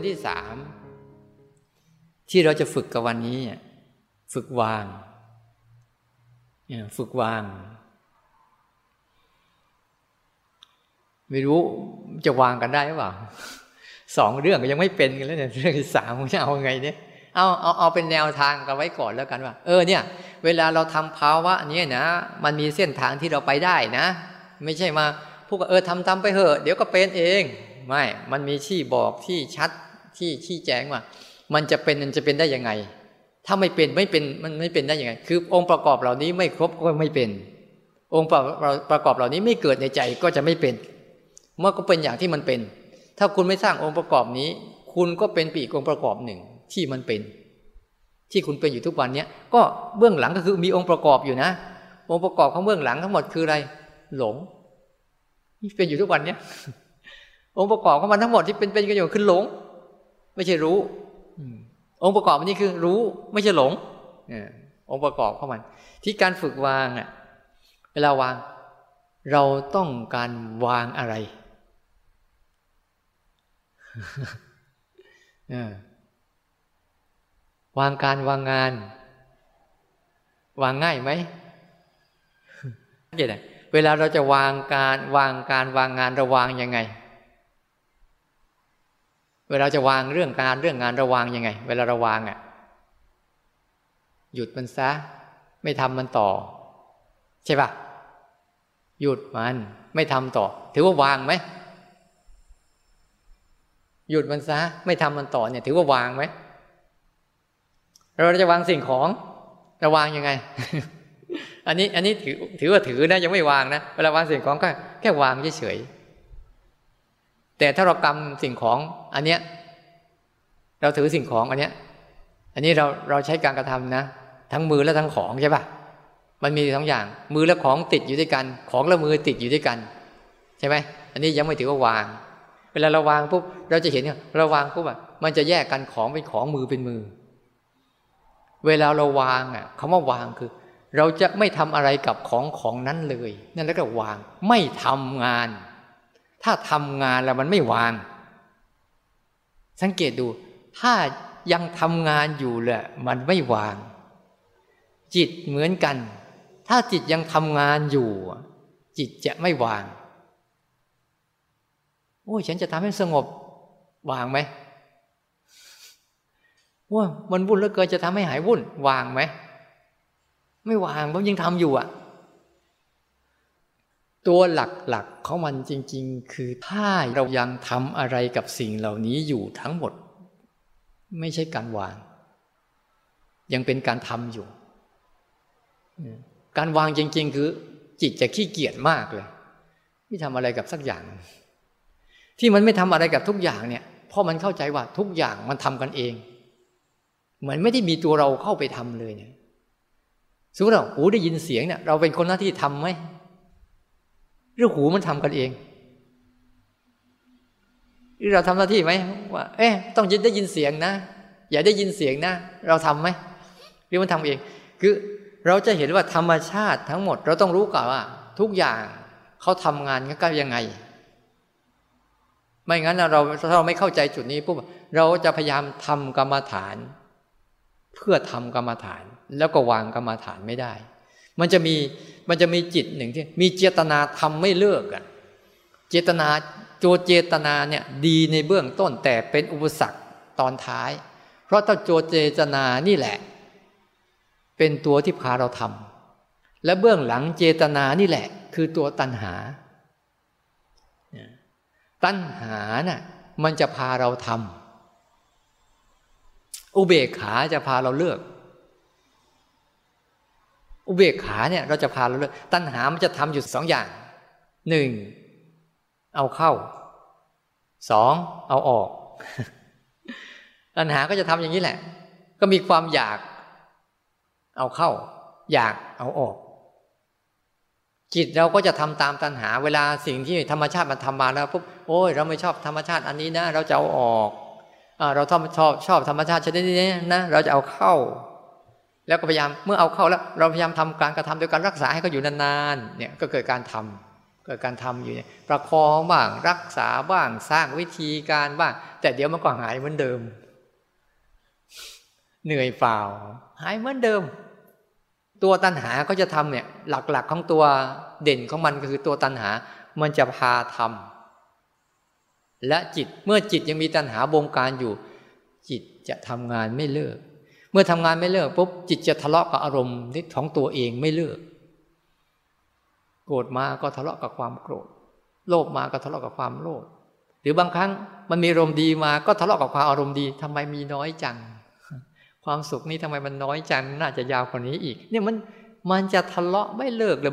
นที่สามที่เราจะฝึกกับวันนี้ ฝึกวาง ฝึกวาง ไม่รู้จะวางกันได้หรือเปล่าสองเรื่องก็ยังไม่เป็นกันแล้วเนี่ยเรื่องที่สามจะเอาไงเนี่ยเอาเอาเอาเป็นแนวทางกันไว้ก่อนแล้วกันว่า เออเนี่ย เวลาเราทำภาวะนี้นะ มันมีเส้นทางที่เราไปได้นะ ไม่ใช่มาพูดว่าเออทำทำไปเถอะ เดี๋ยวก็เป็นเอง ไม่ มันมีที่บอกที่ชัด ที่ชี้แจงว่า มันจะเป็นมันจะเป็นได้ยังไง ถ้าไม่เป็นไม่เป็นมันไม่เป็นได้ยังไง คือ องค์ประกอบเหล่านี้ไม่ครบก็ไม่เป็น องค์ประกอบเหล่านี้ไม่เกิดในใจก็จะไม่เป็น เมื่อก็เป็นอย่างที่มันเป็น ถ้าคุณไม่สร้างองค์ประกอบนี้ คุณก็เป็นปีกองค์ประกอบหนึ่งที่มันเป็น ที่คุณเป็นอยู่ทุกวันเนี้ยก็เบื้องหลังก็คือมีองค์ประกอบอยู่นะ องค์ประกอบของเบื้องหลังทั้งหมดคืออะไร หลงที่เป็นอยู่ทุกวันเนี้ยองค์ประกอบของมันทั้งหมดที่เป็นเป็นกันอยู่คือหลง ไม่ใช่รู้องค์ประกอบนี้คือรู้ไม่ใช่หลงองค์ประกอบของมัน ที่การฝึกวางอะ เวลาวาง เราต้องการวางอะไรวางการวางงาน วางง่ายไหมเดี๋ยวเวลาเราจะวางการวางการวางงานระวางยังไง เวลาจะวางเรื่องการเรื่องงานระวางยังไง เวลาระวางอะ หยุดมันซะ ไม่ทำมันต่อ ใช่ปะหยุดมันไม่ทำต่อ ถือว่าวางไหมหยุดมันซะ ไม่ทำมันต่อเนี่ย ถือว่าวางไหมเราจะวางสิ่งของระวางยังไง อันนี้อันนี้ถือถือว่าถือนะยังไม่วางนะเวลาวางสิ่งของก็แค่วางเฉยๆ แต่ถ้าเรากำสิ่งของอันเนี้ยเราถือสิ่งของอันเนี้ย อันนี้เราเราใช้การกระทำนะ ทั้งมือและทั้งของใช่ปะมันมีทั้งอย่าง มือและของติดอยู่ด้วยกัน ของและมือติดอยู่ด้วยกัน ใช่ไหมอันนี้ยังไม่ถือว่าวาง เวลาเราวางปุ๊บเราจะเห็นเราวางปุ๊บอะมันจะแยกกันของเป็นของมือเป็นมือ เวลาเราวางอะคำว่าวางคือ เราจะไม่ทำอะไรกับของของนั้นเลย นั่นแล้วก็วางไม่ทำงาน ถ้าทำงานแล้วมันไม่วาง สังเกตดู ถ้ายังทำงานอยู่แหละมันไม่วาง จิตเหมือนกัน ถ้าจิตยังทำงานอยู่ จิตจะไม่วาง โอ้ยฉันจะทำให้สงบ วางไหมว่ามันวุ่นแล้วเกินจะทำให้หายวุ่น วางไหมไม่วางเพราะยังทำอยู่อะ ตัวหลักๆของมันจริง ๆ คือถ้าเรายังทำอะไรกับสิ่งเหล่านี้อยู่ทั้งหมด ไม่ใช่การวาง ยังเป็นการทำอยู่ การวางจริง ๆ คือ จิตจะขี้เกียจมากเลยไม่ทำอะไรกับสักอย่าง ที่มันไม่ทำอะไรกับทุกอย่างเนี่ยเพราะมันเข้าใจว่าทุกอย่างมันทำกันเอง เหมือนไม่ได้มีตัวเราเข้าไปทำเลยเนี่ยสมมติเราหูได้ยินเสียงเนี่ยเราเป็นคนหน้าที่ทำไหม หรือหูมันทำกันเองหรือเราทำหน้าที่ไหมว่า เอ๊ะต้องยินได้ยินเสียงนะ อย่าได้ยินเสียงนะ เราทํำไหมหรือมันทำเอง คือเราจะเห็นว่าธรรมชาติทั้งหมด เราต้องรู้ก่อนว่า ทุกอย่างเขาทำงานกันยังไง ไม่งั้นเราถ้าเราไม่เข้าใจจุดนี้ปุ๊บเราจะพยายามทำกรรมฐาน เพื่อทำกรรมฐาน แล้วก็วางกรรมฐานไม่ได้ มันจะมีมันจะมีจิตหนึ่งที่มีเจตนาทำไม่เลิกอะเจตนาโจเจตนาเนี่ยดีในเบื้องต้นแต่เป็นอุปสรรคตอนท้าย เพราะถ้าโจเจตนานี่แหละ เป็นตัวที่พาเราทำและเบื้องหลังเจตนานี่แหละ คือตัวตัณหา ตัณหาน่ะมันจะพาเราทำอุเบกขาจะพาเราเลือก อุเบกขาเนี่ยเราจะพาเราเลือกตัณหามันจะทำอยู่สองอย่างหนึ่งเอาเข้าสองเอาออก ตัณหาก็จะทำอย่างนี้แหละ ก็มีความอยาก เอาเข้า อยากเอาออก จิตเราก็จะทำตามตัณหา เวลาสิ่งที่ธรรมชาติมันทำมาแล้วปุ๊บโอ้ยเราไม่ชอบธรรมชาติอันนี้นะ เราจะเอาออกเราชอบชอบชอบธรรมชาติชนิดนี้นะเราจะเอาเข้า แล้วก็พยายามเมื่อเอาเข้าแล้ว เราพยายามทำการกระทำโดยการรักษาให้เขาอยู่นานๆเนี่ยก็เกิดการทเกิดการทำอยู่เนี่ยประคองบ้างรักษาบ้างสร้างวิธีการบ้าง แต่เดี๋ยวมันก็หายเหมือนเดิม เหนื่อยเปล่า หายเหมือนเดิม ตัวตัณหาก็จะทำเนี่ย หลักๆของตัวเด่นของมันก็คือตัวตัณหา มันจะพาทำและจิตเมื่อจิตยังมีตัณหาบงการอยู่ จิตจะทำงานไม่เลิก เมื่อทำงานไม่เลิกปุ๊บจิตจะทะเลาะกับอารมณ์ของตัวเองไม่เลิก โกรธมาก็ทะเลาะกับความโกรธ โลภมาก็ทะเลาะกับความโลภหรือบางครั้งมันมีอารมณ์ดีมาก็ทะเลาะกับความอารมณ์ดีทำไมมีน้อยจัง ความสุขนี้ทำไมมันน้อยจังน่าจะยาวกว่านี้อีก เนี่ยมันมันจะทะเลาะไม่เลิกเลย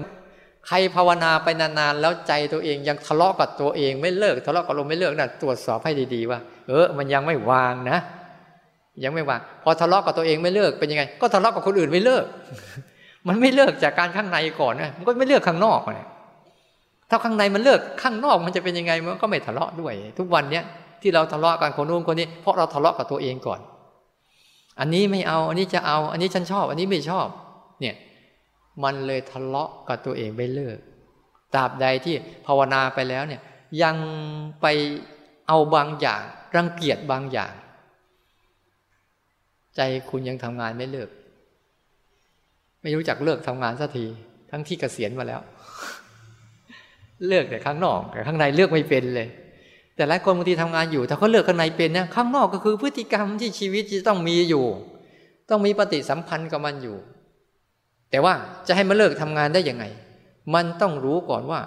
ใครภาวนาไปนานๆแล้วใจตัวเองยังทะเลาะกับตัวเองไม่เลิก ทะเลาะกับอารมณ์ไม่เลิกน่ะตรวจสอบให้ดีๆว่า เออมันยังไม่วางนะ ยังไม่วางพอทะเลาะกับตัวเองไม่เลิกเป็นยังไง ก็ทะเลาะกับคนอื่นไม่เลิก มันไม่เลิกจากการข้างในก่อนนะมันก็ไม่เลิกข้างนอกเลยถ้าข้างในมันเลิกข้างนอกมันจะเป็นยังไงมันก็ไม่ทะเลาะด้วย ทุกวันเนี้ยที่เราทะเลาะกันคนนู้นคนนี้ เพราะเราทะเลาะกับตัวเองก่อน อันนี้ไม่เอา อันนี้จะเอา อันนี้ฉันชอบ อันนี้ไม่ชอบ เนี่ย มันเลยทะเลาะกับตัวเองไม่เลิกตราบใดที่ภาวนาไปแล้วเนี่ย ยังไปเอาบางอย่าง รังเกียจบางอย่าง ใจคุณยังทำงานไม่เลิก ไม่รู้จักเลิกทำงานสักที ทั้งที่เกษียณมาแล้ว เลิกแต่ข้างนอกแต่ข้างในเลือกไม่เป็นเลย แต่หลายคนบางทีทำงานอยู่ถ้าเขาเลือกข้างในเป็นเนี่ยข้างนอกก็คือพฤติกรรมที่ชีวิตจะต้องมีอยู่ ต้องมีปฏิสัมพันธ์กับมันอยู่ แต่ว่าจะให้มันเลิกทำงานได้ยังไง มันต้องรู้ก่อนว่า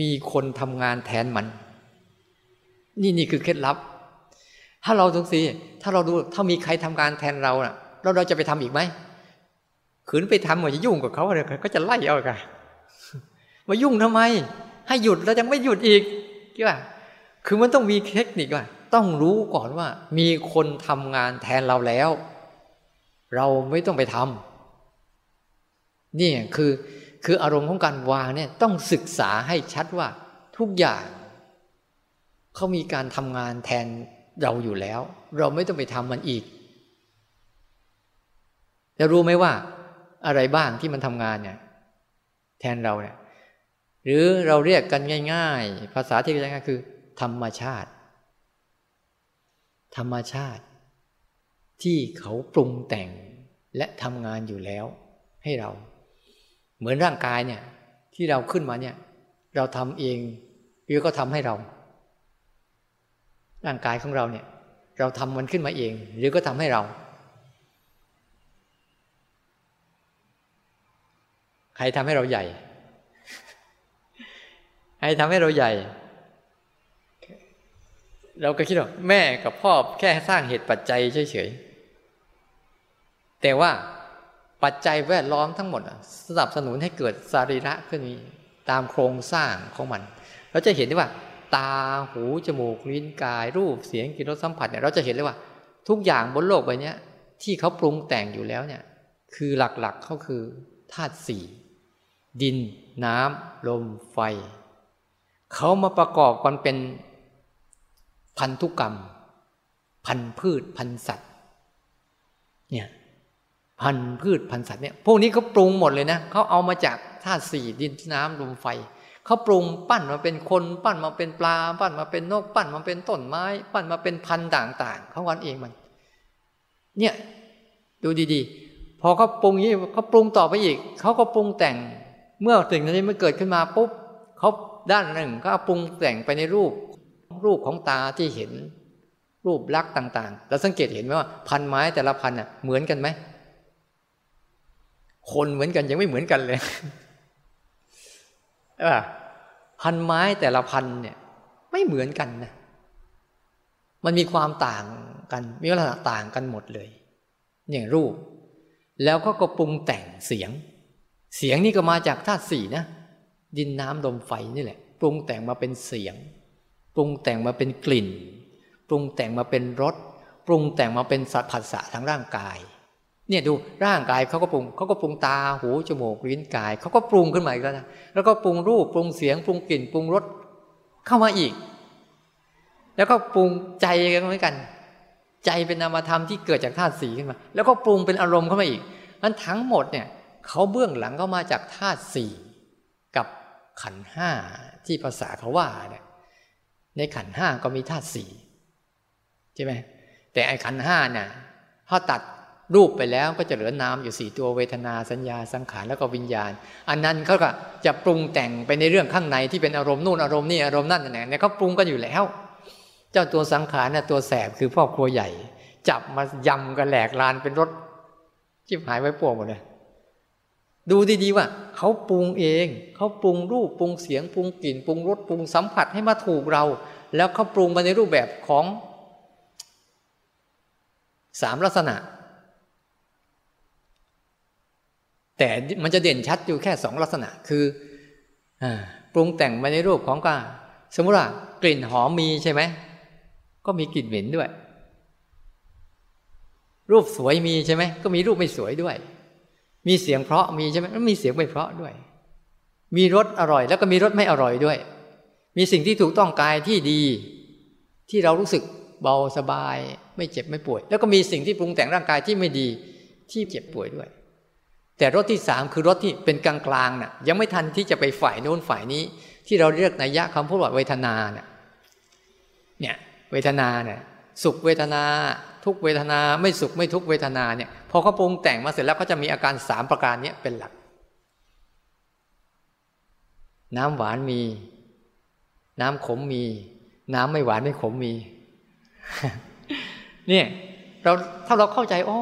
มีคนทำงานแทนมัน นี่นี่คือเคล็ดลับ ถ้าเราตรงสี ถ้าเราดูถ้ามีใครทำงานแทนเราน่ะเราเราจะไปทำอีกไหมขืนไปทำมันจะยุ่งกับเขาอะไรก็จะไล่เอากันมายุ่งทำไม ให้หยุดแล้วยังไม่หยุดอีกกี่ว่าคือมันต้องมีเทคนิคว่าต้องรู้ก่อนว่า มีคนทำงานแทนเราแล้ว เราไม่ต้องไปทำนี่คือคืออารมณ์ของการวางเนี่ยต้องศึกษาให้ชัดว่าทุกอย่างเขามีการทำงานแทน เราอยู่แล้ว เราไม่ต้องไปทำมันอีกจะรู้ไหมว่า อะไรบ้างที่มันทำงานเนี่ย แทนเราเนี่ย หรือเราเรียกกันง่าย ๆ ภาษาที่ง่ายๆคือ ธรรมชาติ ธรรมชาติ ที่เขาปรุงแต่งและทำงานอยู่แล้ว ให้เรา เหมือนร่างกายเนี่ย ที่เราขึ้นมาเนี่ย เราทำเองหรือก็ทำให้เรา ร่างกายของเราเนี่ย เราทำมันขึ้นมาเอง หรือก็ทำให้เรา ใครทำให้เราใหญ่ ใครทำให้เราใหญ่ เราก็คิดว่าแม่กับพ่อแค่สร้างเหตุปัจจัยเฉยๆ แต่ว่าปัจจัยแวดล้อมทั้งหมดสนับสนุนให้เกิดสารีระขึ้นมีตามโครงสร้างของมัน เราจะเห็นได้ว่า ตาหูจมูกลิ้นกาย รูปเสียงกลิ่นรสสัมผัสเนี่ยเราจะเห็นเลยว่า ทุกอย่างบนโลกใบนี้ที่เขาปรุงแต่งอยู่แล้วเนี่ย คือหลักๆเขาคือธาตุสี่ดิน น้ำลมไฟ เขามาประกอบกันเป็นพันธุกรรม พันพืชพันสัตว์เนี่ยพันพืชพันสัตว์เนี่ยพวกนี้เขาปรุงหมดเลยนะเขาเอามาจากธาตุสี่ดินน้ำลมไฟ เขาปรุงปั้นมาเป็นคนปั้นมาเป็นปลา ปั้นมาเป็นนกปั้นมาเป็นต้นไม้ ปั้นมาเป็นพันธุ์ต่างๆเขาวันเองมัน เนี่ยดูดีๆ พอเขาปรุงนี้เขาปรุงต่อไปอีกเขาก็ปรุงแต่งเมื่อสิ่งนี้มันเกิดขึ้นมาปุ๊บเขาด้านหนึ่งก็ปรุงแต่งไปในรูป รูปของตาที่เห็น รูปลักษณ์ต่างๆแล้วสังเกตเห็นไหมว่าพันไม้แต่ละพันอะเหมือนกันไหมคนเหมือนกันยังไม่เหมือนกันเลย พันไม้แต่ละพันเนี่ย ไม่เหมือนกันนะมันมีความต่างกัน มีลักษณะต่างกันหมดเลย อย่างรูป แล้วก็ก็ปรุงแต่งเสียง เสียงนี่ก็มาจากธาตุสี่นะดินน้ำลมไฟนี่แหละ ปรุงแต่งมาเป็นเสียง ปรุงแต่งมาเป็นกลิ่น ปรุงแต่งมาเป็นรสปรุงแต่งมาเป็นสัตผัสสะทางร่างกาย เนี่ยดูร่างกายเขาก็ปรุงเขาก็ปรุงตาหูจมูกลิ้นกายเขาก็ปรุงขึ้นมาอีกแล้วนะแล้วก็ปรุงรูปปรุงเสียงปรุงกลิ่นปรุงรสเข้ามาอีก แล้วก็ปรุงใจกันเหมือนกัน ใจเป็นนามธรรมที่เกิดจากธาตุสีขึ้นมา แล้วก็ปรุงเป็นอารมณ์เข้ามาอีกนั้นทั้งหมดเนี่ยเขาเบื้องหลังก็มาจากธาตุสี่กับขันห้าที่ภาษาเขาว่าเนี่ยในขันห้าก็มีธาตุสี่ใช่ไหมแต่ไอ้ขันห้าเนี่ยพอตัด รูปไปแล้วก็จะเหลือนามอยู่สี่ตัวเวทนาสัญญาสังขารแล้วก็วิญญาณ อันนั้นเขาก็จะปรุงแต่งไปในเรื่องข้างในที่เป็นอารมณ์นู่นอารมณ์นี่อารมณ์นั่นเนี่ยเขาปรุงกันอยู่แล้ว เจ้าตัวสังขารเนี่ยตัวแสบคือพ่อครัวใหญ่ จับมายำกันแหลกลานเป็นรถจิบหายไว้ปวงหมดเลยดูดีๆว่าเขาปรุงเองเขาปรุงรูปปรุงเสียงปรุงกลิ่นปรุงรสปรุงสัมผัสให้มาถูกเรา แล้วเขาปรุงมาในรูปแบบของสามลักษณะ แต่มันจะเด่นชัดอยู่แค่สองลักษณะคืออปรุงแต่งมาในรูปของกาสมมติว่ากลิ่นหอมมีใช่ไหมก็มีกลิ่นเหม็นด้วย รูปสวยมีใช่ไหมก็มีรูปไม่สวยด้วย มีเสียงเพราะมีใช่ไหมมีเสียงไม่เพราะด้วย มีรสอร่อย แล้วก็มีรสไม่อร่อยด้วย มีสิ่งที่ถูกต้องกายที่ดี ที่เรารู้สึกเบาสบาย ไม่เจ็บไม่ป่วย แล้วก็มีสิ่งที่ปรุงแต่งร่างกายที่ไม่ดีที่เจ็บป่วยด้วย แต่รสที่สามคือรสที่เป็นกลางๆน่ะ ยังไม่ทันที่จะไปฝ่ายโน้นฝ่ายนี้ ที่เราเรียกนัยยะคำพูดว่าเวทนาเนี่ยเนี่ยเวทนาเนี่ยสุขเวทนา ทุกเวทนาไม่สุขไม่ทุกเวทนาเนี่ยพอเขาปรุงแต่งมาเสร็จแล้วเขาจะมีอาการสามประการนี้เป็นหลัก น้ำหวานมี น้ำขมมี น้ำไม่หวานไม่ขมมี เนี่ยเราถ้าเราเข้าใจอ๋อ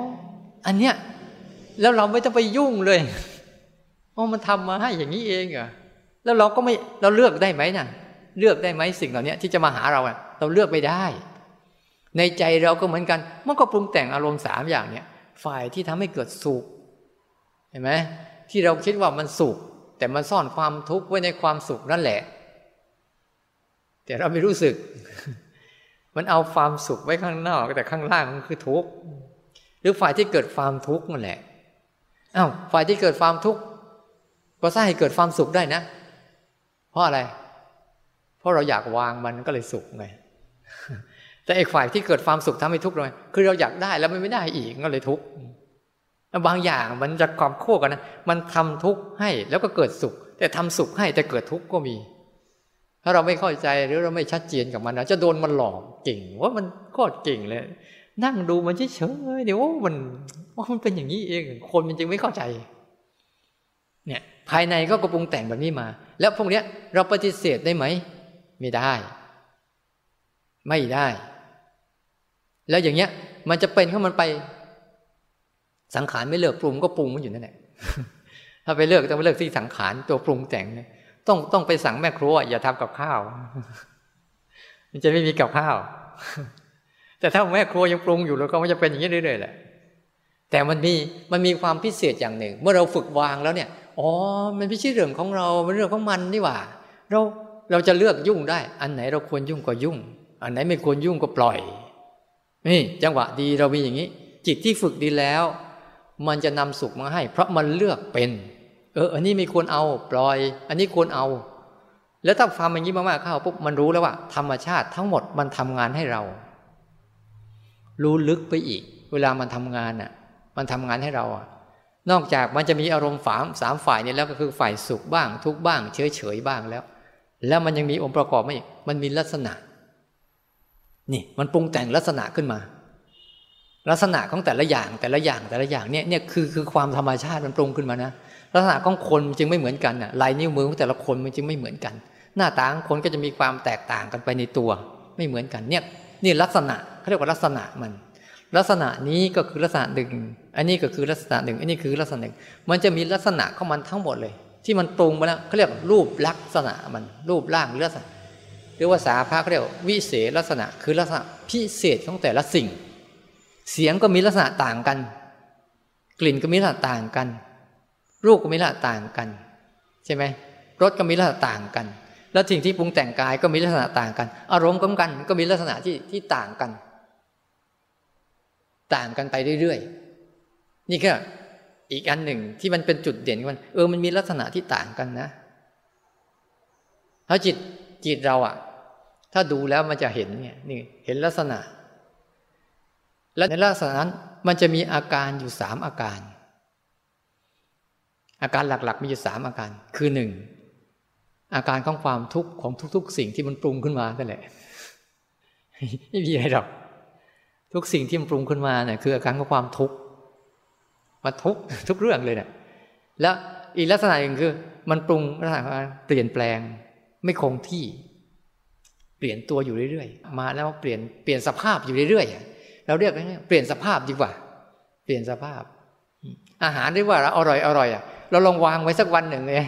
อันเนี้ย แล้วเราไม่ต้องไปยุ่งเลยอ๋อมันทำมาให้อย่างนี้เองเหรอแล้วเราก็ไม่เราเลือกได้ไหมนะ่ะ เลือกได้ไหมสิ่งเหล่านี้ที่จะมาหาเราอะเราเลือกไม่ได้ ในใจเราก็เหมือนกันมันก็ปรุงแต่งอารมณ์สามอย่างเนี่ย ฝ่ายที่ทำให้เกิดสุขเห็นไหมที่เราคิดว่ามันสุข แต่มันซ่อนความทุกข์ไว้ในความสุขนั่นแหละ แต่เราไม่รู้สึก มันเอาความสุขไว้ข้างนอก แต่ข้างล่างมันคือทุกข์หรือฝ่ายที่เกิดความทุกข์นั่นแหละ อ้าวฝ่ายที่เกิดความทุกข์ก็สร้างให้เกิดความสุขได้นะ เพราะอะไร เพราะเราอยากวางมันก็เลยสุขไงแต่ไอ้ฝ่ายที่เกิดความสุขทำให้ทุกข์เลยคือเราอยากได้แล้วมันไม่ได้อีกก็เลยทุกข์บางอย่างมันจะความโค้กันนะมันทำทุกข์ให้แล้วก็เกิดสุข แต่ทำสุขให้แต่เกิดทุกข์ก็มี ถ้าเราไม่เข้าใจหรือเราไม่ชัดเจนกับมันนะจะโดนมันหลอกเก่งว่ามันโคตรเก่งเลย นั่งดูมันเฉยๆเดี๋ยวมันว่ามันเป็นอย่างนี้เอง คนมันจึงไม่เข้าใจ เนี่ย ภายในก็กระปุงแต่งแบบนี้มา แล้วพวกเนี้ย เราปฏิเสธได้ไหม ไม่ได้ ไม่ได้ แล้วอย่างเงี้ย มันจะเป็นเข้ามันไป สังขารไม่เลิกปรุงก็ปรุงมันอยู่นั่นแหละถ้าไปเลิกต้องไปเลิกที่สังขารตัวปรุงแต่งเนี่ยต้องต้องไปสั่งแม่ครัวอย่าทำกับข้าว มันจะไม่มีกับข้าว แต่ถ้าแม่ครัวยังปรุงอยู่แล้วก็มันจะเป็นอย่างนี้เรื่อยๆแหละแต่มันมีมันมีความพิเศษอย่างหนึ่ง เมื่อเราฝึกวางแล้วเนี่ยอ๋อมันไม่ใช่เรื่องของเราเป็นเรื่องของมันนี่หว่า เราเราจะเลือกยุ่งได้ อันไหนเราควรยุ่งก็ยุ่ง อันไหนไม่ควรยุ่งก็ปล่อยนี่จังหวะดีเรามีอย่างนี้ จิตที่ฝึกดีแล้ว มันจะนำสุขมาให้ เพราะมันเลือกเป็น เออ อันนี้ไม่ควรเอา ปล่อย อันนี้ควรเอา แล้วถ้าฟังอย่างนี้มากๆเข้าปุ๊บมันรู้แล้วว่า ธรรมชาติทั้งหมดมันทำงานให้เรา รู้ลึกไปอีก เวลามันทำงานอะ มันทำงานให้เราอะ นอกจากมันจะมีอารมณ์ฝามสามฝ่ายนี้แล้วก็คือฝ่ายสุขบ้าง ทุกบ้าง เฉยเฉยบ้างแล้ว แล้วมันยังมีองค์ประกอบมาอีกมันมีลักษณะ นี่มันปรุงแต่งลักษณะขึ้นมา ลักษณะของแต่ละอย่างแต่ละอย่างแต่ละอย่างเนี่ยเนี่ยคือคือความธรรมชาติมันปรุงขึ้นมานะลักษณะของคนจึงไม่เหมือนกันอะลายนิ้วมือของแต่ละคนมันจึงไม่เหมือนกัน หน้าตาของคนก็จะมีความแตกต่างกันไปในตัว ไม่เหมือนกันเนี่ยนี่ลักษณะ เขาเรียกว่าลักษณะมัน ลักษณะนี้ก็คือลักษณะหนึ่ง อันนี้ก็คือลักษณะหนึ่ง อันนี้คือลักษณะหนึ่ง มันจะมีลักษณะของมันทั้งหมดเลย ที่มันปรุงมาแล้วเขาเรียกรูปลักษณะมัน รูปร่างลักษณะหรือว่าสาภาเขาเรียกวิเศษลักษณะ คือลักษณะพิเศษของแต่ละสิ่ง เสียงก็มีลักษณะต่างกัน กลิ่นก็มีลักษณะต่างกัน รูปก็มีลักษณะต่างกัน ใช่ไหมรสก็มีลักษณะต่างกัน แล้วสิ่งที่ปรุงแต่งกายก็มีลักษณะต่างกัน อารมณ์ก็กันก็มีลักษณะที่ที่ต่างกัน ต่างกันไปเรื่อยๆ นี่ก็อีกอันหนึ่งที่มันเป็นจุดเด่นมันเออมันมีลักษณะที่ต่างกันนะเพราจิตจิตเราอะถ้าดูแล้วมันจะเห็นเนี่ยนี่เห็นลักษณะ และในลักษณะนั้นมันจะมีอาการอยู่สามอาการ อาการหลักๆ มีอยู่สามอาการ คือหนึ่งอาการของความทุกข์ของทุก ๆ สิ่งที่มันปรุงขึ้นมานั่นแหละไม่มีอะไรหรอก ทุกสิ่งที่มันปรุงขึ้นมาเนี่ยคืออาการของความทุกข์มาทุกทุกเรื่องเลยเนี่ยแล้วอีกลักษณะหนึ่งคือ มันปรุงลักษณะการเปลี่ยนแปลง ไม่คงที่ เปลี่ยนตัวอยู่เรื่อยๆ มาแล้วเปลี่ยนเปลี่ยนสภาพอยู่เรื่อยๆเราเรียกว่าเปลี่ยนสภาพดีกว่า เปลี่ยนสภาพ อาหารที่ว่าเราอร่อยอร่อยอะเราลองวางไว้สักวันหนึ่งเลย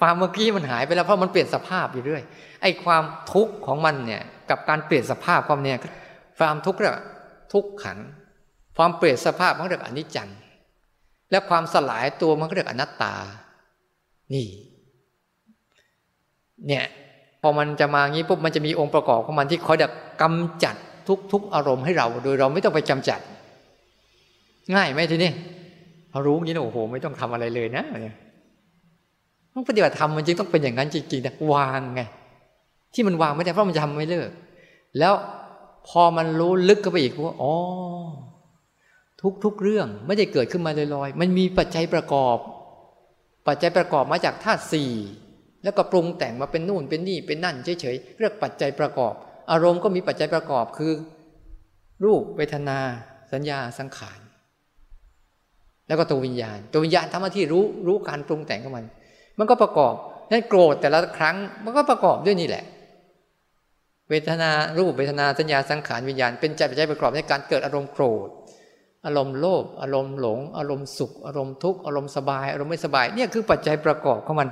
ความเมื่อกี้มันหายไปแล้วเพราะมันเปลี่ยนสภาพอยู่เรื่อยไอ้ความทุกข์ของมันเนี่ย กับการเปลี่ยนสภาพความเนี่ย ความทุกข์เรียกทุกขังความเปลี่ยนสภาพมันเรียกอนิจจัง และความสลายตัวมันเรียกอนัตตา นี่ เนี่ย พอมันจะมางี้ปุ๊บมันจะมีองค์ประกอบของมันที่คอยดักกำจัดทุกๆอารมณ์ให้เรา โดยเราไม่ต้องไปจำจัด ง่ายไหมทีนี้พอรู้งี้นะโอ้โห ไม่ต้องทำอะไรเลยนะเนี่ยต้องปฏิบัติธรรมมันจึงต้องเป็นอย่างนั้นจริงๆนะวางไงที่มันวางไม่ได้เพราะมันจะทำไม่เลิก แล้ว พอมันรู้ลึกเข้าไปอีกว่าอ๋อทุกๆเรื่องไม่ได้เกิดขึ้นมาลอยๆ มันมีปัจจัยประกอบ ปัจจัยประกอบมาจากธาตุสี่แล้วก็ปรุงแต่งมาเป็นนู่นเป็นนี่เป็นนั่นเฉยๆเรียกปัจจัยประกอบ อารมณ์ก็มีปัจจัยประกอบคือ รูปเวทนา สัญญาสังขารแล้วก็ตัววิญญาณ ตัววิญญาณทำหน้าที่รู้รู้การปรุงแต่งของมัน มันก็ประกอบนั้นโกรธแต่ละครั้งมันก็ประกอบด้วยนี่แหละ เวทนารูปเวทนาสัญญาสังขารวิญญาณ เป็นใจปัจจัยประกอบในการเกิดอารมณ์โกรธ อารมณ์โลภอารมณ์หลง อารมณ์สุข อารมณ์ทุกข์อารมณ์สบาย อารมณ์ไม่สบายเนี่ยคือปัจจัยประกอบของมัน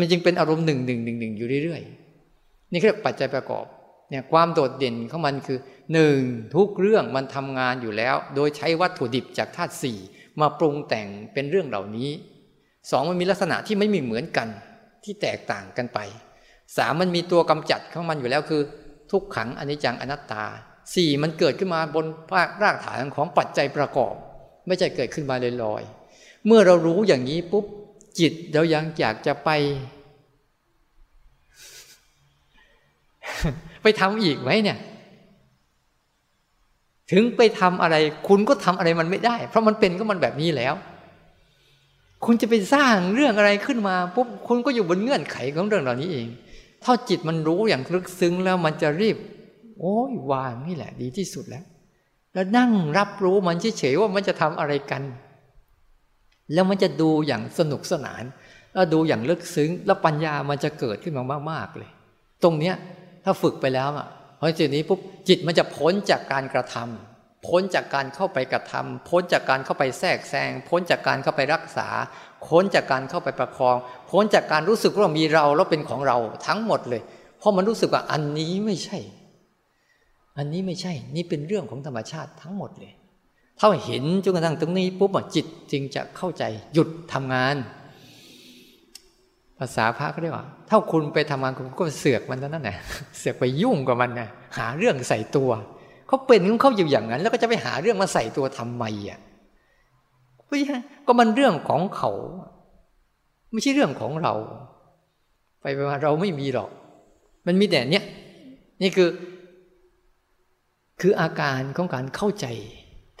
มันจึงเป็นอารมณ์หนึ่งหนึ่งหนึ่งหนึ่งอยู่เรื่อยๆนี่คือปัจจัยประกอบเนี่ยความโดดเด่นของมันคือหนึ่งทุกเรื่องมันทำงานอยู่แล้ว โดยใช้วัตถุดิบจากธาตุสี่มาปรุงแต่งเป็นเรื่องเหล่านี้สองมันมีลักษณะที่ไม่มีเหมือนกันที่แตกต่างกันไปสามมันมีตัวกำจัดของมันอยู่แล้วคือ ทุกขังอนิจจังอนัตตาสี่มันเกิดขึ้นมาบนภาครากฐานของปัจจัยประกอบ ไม่ใช่เกิดขึ้นมาลอยๆเมื่อเรารู้อย่างนี้ปุ๊บจิตเรายังอยากจะไป ไปทำอีกไหมเนี่ย ถึงไปทำอะไร คุณก็ทำอะไรมันไม่ได้ เพราะมันเป็นก็มันแบบนี้แล้ว คุณจะไปสร้างเรื่องอะไรขึ้นมาปุ๊บคุณก็อยู่บนเงื่อนไขของเรื่องเหล่านี้เอง ถ้าจิตมันรู้อย่างลึกซึ้งแล้วมันจะรีบ โอ้ยวางนี่แหละ ดีที่สุดแล้ว แล้วนั่งรับรู้มันเฉยๆว่ามันจะทำอะไรกัน แล้วมันจะดูอย่างสนุกสนาน แล้วดูอย่างลึกซึ้ง แล้วปัญญามันจะเกิดขึ้นมามากๆเลย ตรงเนี้ยถ้าฝึกไปแล้วอะพอจุดนี้ปุ๊บจิตมันจะพ้นจากการกระทำ พ้นจากการเข้าไปกระทำพ้นจากการเข้าไปแทรกแซง พ้นจากการเข้าไปรักษา พ้นจากการเข้าไปประคอง พ้นจากการรู้สึกว่ามีเราแล้วเป็นของเราทั้งหมดเลย เพราะมันรู้สึกว่าอันนี้ไม่ใช่ อันนี้ไม่ใช่ นี่เป็นเรื่องของธรรมชาติทั้งหมดเลย ถ้าเห็นจนกระทั่งตรงนี้ปุ๊บจิตจึงจะเข้าใจหยุดทำงาน ภาษาพระก็เรียกว่า ถ้าคุณไปทำงานคุณก็เสือกมันนั่นแหละเสือกไปยุ่งกับมันนะหาเรื่องใส่ตัว เขาเป็นของเขาอยู่อย่างนั้น แล้วก็จะไปหาเรื่องมาใส่ตัวทำไมอะก็มันเรื่องของเขา ไม่ใช่เรื่องของเรา ไปไปมาเราไม่มีหรอก มันมีแต่เนี้ยนี่คือ คืออาการของการเข้าใจ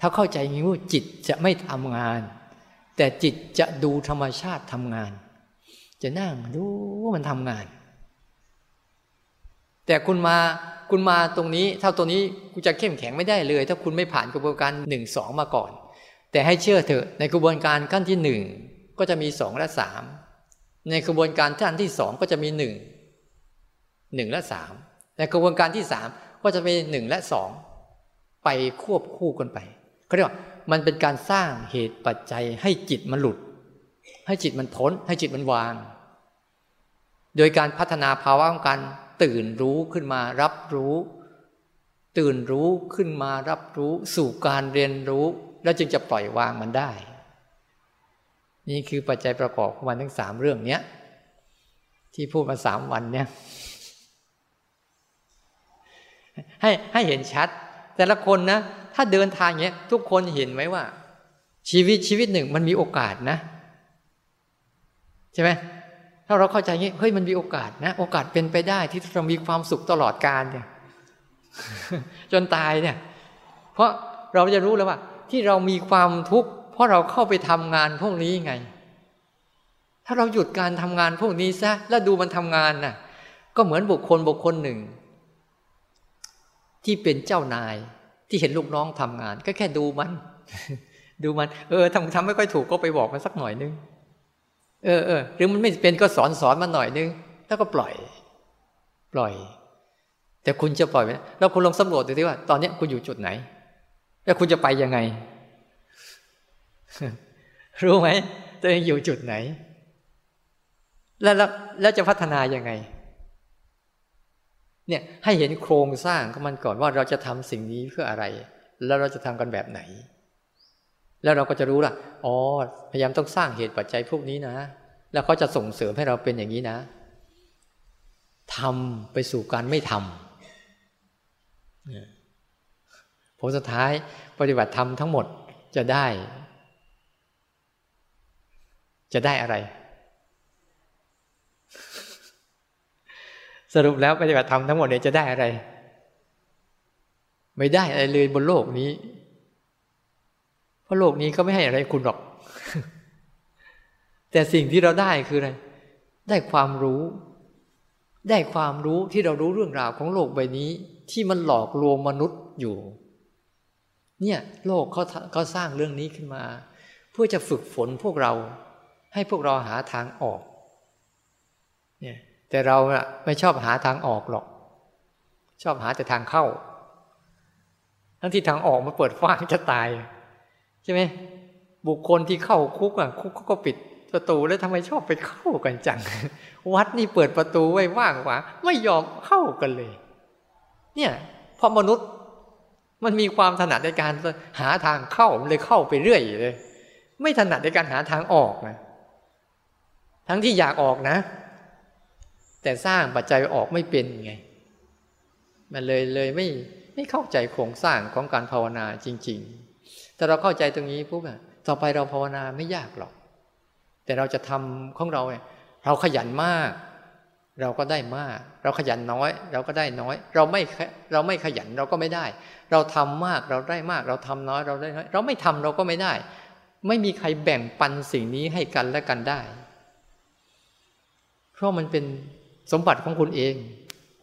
ถ้าเข้าใจงี้ว่าจิตจะไม่ทำงาน แต่จิตจะดูธรรมชาติทำงาน จะนั่งดูว่ามันทำงาน แต่คุณมา คุณมาตรงนี้เท่าตัวนี้กูจะเข้มแข็งไม่ได้เลย ถ้าคุณไม่ผ่านกระบวนการหนึ่งสองมาก่อน แต่ให้เชื่อเถอะในกระบวนการขั้นที่หนึ่งก็จะมีสองและสามในกระบวนการขั้นที่สองก็จะมีหนึ่งหนึ่งและสามในกระบวนการที่สามก็จะมีหนึ่งและสองไปควบคู่กันไปเขาเรียกว่ามันเป็นการสร้างเหตุปัจจัยให้จิตมันหลุด ให้จิตมันพ้น ให้จิตมันวาง โดยการพัฒนาภาวะของการ ตื่นรู้ขึ้นมารับรู้ ตื่นรู้ขึ้นมารับรู้ สู่การเรียนรู้ แล้วจึงจะปล่อยวางมันได้ นี่คือปัจจัยประกอบของมันทั้งสามเรื่องเนี้ยที่พูดมาสามวันเนี่ยให้ให้เห็นชัด แต่ละคนนะ ถ้าเดินทางเนี้ย ทุกคนเห็นไหมว่า ชีวิตชีวิตหนึ่งมันมีโอกาสนะ ใช่ไหม ถ้าเราเข้าใจงี้เฮ้ยมันมีโอกาสนะ โอกาสเป็นไปได้ที่เรามีความสุขตลอดกาลเนี่ย จนตายเนี่ย เพราะเราจะรู้แล้วว่า ที่เรามีความทุกข์เพราะเราเข้าไปทำงานพวกนี้ไง ถ้าเราหยุดการทำงานพวกนี้ซะแล้วดูมันทำงานน่ะ ก็เหมือนบุคคลบุคคลหนึ่ง ที่เป็นเจ้านายที่เห็นลูกน้องทำงาน ก็แค่ดูมัน ดูมัน เออทำทำไม่ค่อยถูกก็ไปบอกมันสักหน่อยนึง เออเออหรือมันไม่เป็นก็สอนสอนมันหน่อยนึง แล้วก็ปล่อย ปล่อย แต่คุณจะปล่อยไหมแล้วคุณลองสำรวจดูสิว่า ตอนนี้คุณอยู่จุดไหน แล้วคุณจะไปยังไง รู้ไหมตัวเองอยู่จุดไหน แล้วแล้วจะพัฒนายังไง เนี่ย ให้เห็นโครงสร้างของมันก่อนว่าเราจะทำสิ่งนี้เพื่ออะไร แล้วเราจะทำกันแบบไหน แล้วเราก็จะรู้ล่ะ อ๋อ พยายามต้องสร้างเหตุปัจจัยพวกนี้นะ แล้วเขาจะส่งเสริมให้เราเป็นอย่างนี้นะทำไปสู่การไม่ทำผลสุดท้ายปฏิบัติธรรมทั้งหมดจะได้ จะได้อะไร สรุปแล้วปฏิบัติธรรมทั้งหมดเนี่ยจะได้อะไร ไม่ได้อะไรเลยบนโลกนี้ เพราะโลกนี้ก็ไม่ให้อะไรคุณหรอก แต่สิ่งที่เราได้คืออะไร ได้ความรู้ ได้ความรู้ที่เรารู้เรื่องราวของโลกใบนี้ ที่มันหลอกลวงมนุษย์อยู่ เนี่ยโลกเขาเขาสร้างเรื่องนี้ขึ้นมา เพื่อจะฝึกฝนพวกเรา ให้พวกเราหาทางออก เนี่ยแต่เราไม่ชอบหาทางออกหรอก ชอบหาแต่ทางเข้า ทั้งที่ทางออกมาเปิดฟ้างจะตาย ช่ไหมบุคคลที่เข้าคุกอะคุกก็ปิดประตูแล้วทำไมชอบไปเข้ากันจัง วัดนี่เปิดประตูไว้ว่างกว่า ไม่ยอมเข้ากันเลย เนี่ยเพราะมนุษย์มันมีความถนัดในการหาทางเข้ามันเลยเข้าไปเรื่อยเลย ไม่ถนัดในการหาทางออกนะทั้งที่อยากออกนะ แต่สร้างปัจจัยออกไม่เป็นไง มันเลยเลยไม่ไม่เข้าใจโครงสร้างของการภาวนาจริง ๆ แต่เราเข้าใจตรงนี้ปุ๊บอะต่อไปเราภาวนาไม่ยากหรอก แต่เราจะทำของเราเนี่ยเราขยันมาก เราก็ได้มาก เราขยันน้อย เราก็ได้น้อย เราไม่เราไม่ขยันเราก็ไม่ได้ เราทำมากเราได้มาก เราทำน้อยเราได้น้อย เราไม่ทำเราก็ไม่ได้ ไม่มีใครแบ่งปันสิ่งนี้ให้กันและกันได้ เพราะมันเป็นสมบัติของคุณเอง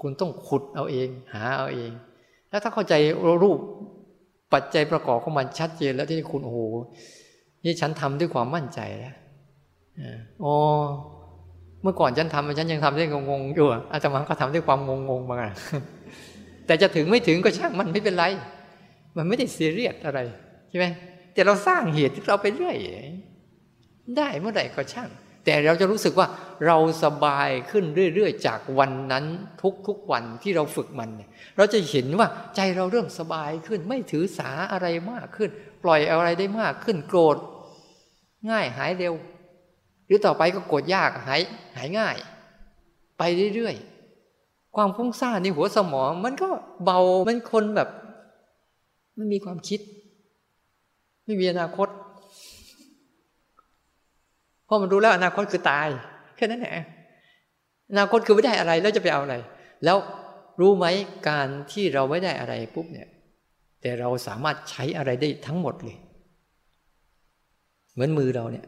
คุณต้องขุดเอาเอง หาเอาเอง แล้วถ้าเข้าใจรูป ปัจจัยประกอบของมันชัดเจนแล้วที่คุณโอ้โหนี่ฉันทำด้วยความมั่นใจแล้วอ๋อเมื่อก่อนฉันทำฉันยังทำได้งงๆอยู่อาตมาก็ทำด้วยความงงๆมางแต่จะถึงไม่ถึงก็ช่างมันไม่เป็นไร มันไม่ได้เสียเรียดอะไรใช่ไหมแต่เราสร้างเหตุที่เราไปเรื่อยได้เมื่อไหร่ก็ช่าง แต่เราจะรู้สึกว่าเราสบายขึ้นเรื่อยๆ จากวันนั้นทุกๆวันที่เราฝึกมันเนี่ยเราจะเห็นว่าใจเราเริ่มสบายขึ้น ไม่ถือสาอะไรมากขึ้น ปล่อยอะไรได้มากขึ้นโกรธ ง่ายหายเร็ว หรือต่อไปก็โกดยากหายหายง่าย ไปเรื่อยๆ ความฟุ้งซ่านในหัวสมอง มันก็เบามันคนแบบ ไม่มีความคิด ไม่มีอนาคต เพราะมันรู้แล้วอนาคตคือตาย แค่นั้นแหละอนาคตคือไม่ได้อะไรแล้วจะไปเอาอะไร แล้วรู้ไหมการที่เราไม่ได้อะไรปุ๊บเนี่ย แต่เราสามารถใช้อะไรได้ทั้งหมดเลย เหมือนมือเราเนี่ย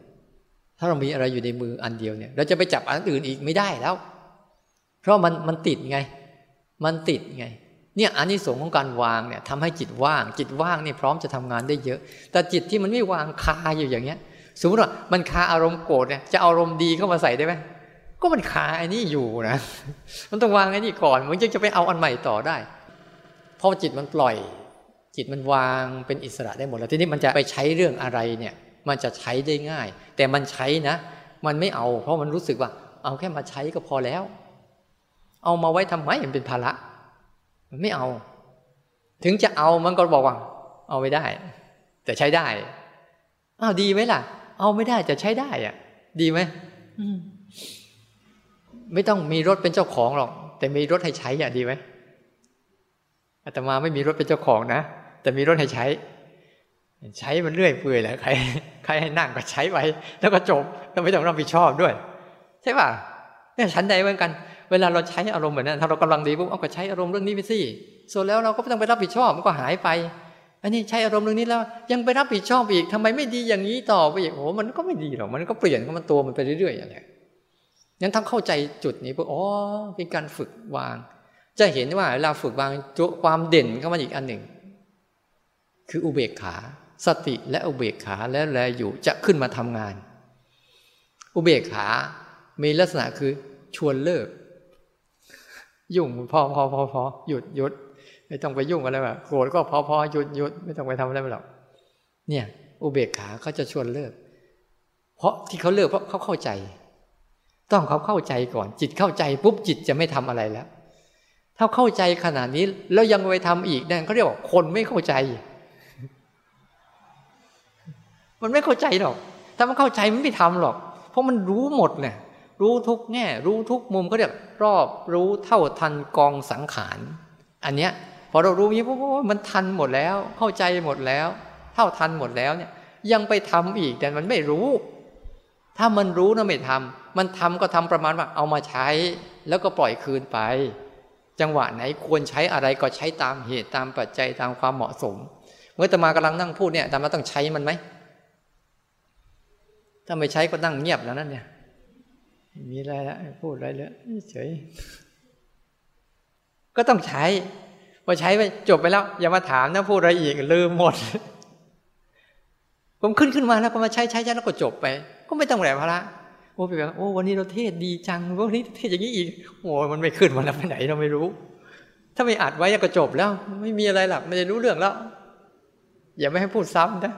ถ้าเรามีอะไรอยู่ในมืออันเดียวเนี่ย เราจะไปจับอันอื่นอีกไม่ได้แล้ว เพราะมันมันติดไง มันติดไง เนี่ยอันนี้สงของการวางเนี่ยทำให้จิตว่าง จิตว่างนี่พร้อมจะทำงานได้เยอะ แต่จิตที่มันไม่วางคาอยู่อย่างเงี้ย สมมติว่ามันคาอารมณ์โกรธเนี่ยจะอารมณ์ดีเข้ามาใส่ได้ไหมก็มันคาไอ้นี่อยู่นะ มันต้องวางไอ้นี่ก่อนมันจึงจะไปเอาอันใหม่ต่อได้พอจิตมันปล่อย จิตมันวางเป็นอิสระได้หมดแล้วทีนี้มันจะไปใช้เรื่องอะไรเนี่ย มันจะใช้ได้ง่าย แต่มันใช้นะ มันไม่เอา เพราะมันรู้สึกว่า เอาแค่มาใช้ก็พอแล้ว เอามาไว้ทำไมมันเป็นภาระมันไม่เอา ถึงจะเอามันก็บอกว่า เอาไม่ได้ แต่ใช้ได้อ้าวดีไหมล่ะ เอาไม่ได้แต่ใช้ได้อะดีไหมไม่ต้องมีรถเป็นเจ้าของหรอก แต่มีรถให้ใช้อะดีไหมอาตมาไม่มีรถเป็นเจ้าของนะแต่มีรถให้ใช้ ใช้มันเรื่อยเปื่อยแหละใครใครให้นั่งก็ใช้ไว้แล้วก็จบแล้วไม่ต้องรับผิดชอบด้วย ใช่ป่ะเนี่ยฉันใดเหมือนกัน เวลาเราใช้อารมณ์แบบนั้นถ้าเรากำลังดีปุ๊บเอาก็ใช้อารมณ์เรื่องนี้ไปสิส่วนแล้วเราก็ไม่ต้องไปรับผิดชอบมันก็หายไป อันนี้ใช้อารมณ์เรื่องนี้แล้ว ยังไปรับผิดชอบอีกทำไมไม่ดีอย่างนี้ต่อไปอีกโอ้มันก็ไม่ดีหรอกมันก็เปลี่ยนก็มันตัวมันไปเรื่อยๆอย่างนี้งั้นต้งเข้าใจจุดนี้ปุ๊บอ๋อเป็นการฝึกวาง จะเห็นว่าเวลาฝึกวางจุความเด่นเข้ามาอีกอันหนึ่ง คืออุเบกขา สติและอุเบกขาและแลอยู่จะขึ้นมาทำงาน อุเบกขา มีลักษณะคือชวนเลิก ยุ่งพอพอพอพอหยุดหยุด ไม่ต้องไปยุ่งอะไรแบบโกรธก็พอพอหยุดหยุดไม่ต้องไปทำอะไรหรอกเนี่ย อุเบกขาเขาจะชวนเลิก เพราะที่เขาเลิกเพราะเขาเข้าใจ ต้องเขาเข้าใจก่อน จิตเข้าใจปุ๊บจิตจะไม่ทำอะไรแล้ว ถ้าเข้าใจขนาดนี้ แล้วยังไปทำอีกนั่นเขาเรียกว่าคนไม่เข้าใจ มันไม่เข้าใจหรอก ถ้ามันเข้าใจมันไม่ทำหรอก เพราะมันรู้หมดเนี่ยรู้ทุกแง่ รู้ทุกมุมก็เรียกรอบรู้เท่าทันกองสังขาร อันเนี้ย พอเรารู้นี้ปุ๊บมันทันหมดแล้ว เข้าใจหมดแล้ว เท่าทันหมดแล้วเนี่ย ยังไปทำอีกแต่มันไม่รู้ ถ้ามันรู้นะไม่ทำมันทำก็ทำประมาณว่าเอามาใช้ แล้วก็ปล่อยคืนไป จังหวะไหนควรใช้อะไรก็ใช้ตามเหตุตามปัจจัยตามความเหมาะสม เมื่อตมากำลังนั่งพูดเนี่ยตมาต้องใช้มันไหมถ้าไม่ใช้ก็นั่งเงียบแล้วนั่นเนี่ยมีอะไรละพูดอะไรเลยเฉยก็ต้องใช้ พอใช้ไปจบไปแล้ว อย่ามาถามนะพูดอะไรอีกลืมหมด ผมขึ้นขึ้นมาแล้วก็มาใช้ใช้ใช้แล้วก็จบไป ก็ไม่ต้องแหลภาระโอ้ไปแบบโอ้วันนี้เราเทศดีจังวันนี้เทศอย่างนี้อีกโอ้มันไม่ขึ้นมาแล้วไปไหนเราไม่รู้ ถ้าไม่อัดไว้ก็จบแล้ว ไม่มีอะไรหรอกไม่ได้รู้เรื่องแล้ว อย่าไม่ให้พูดซ้ำนะ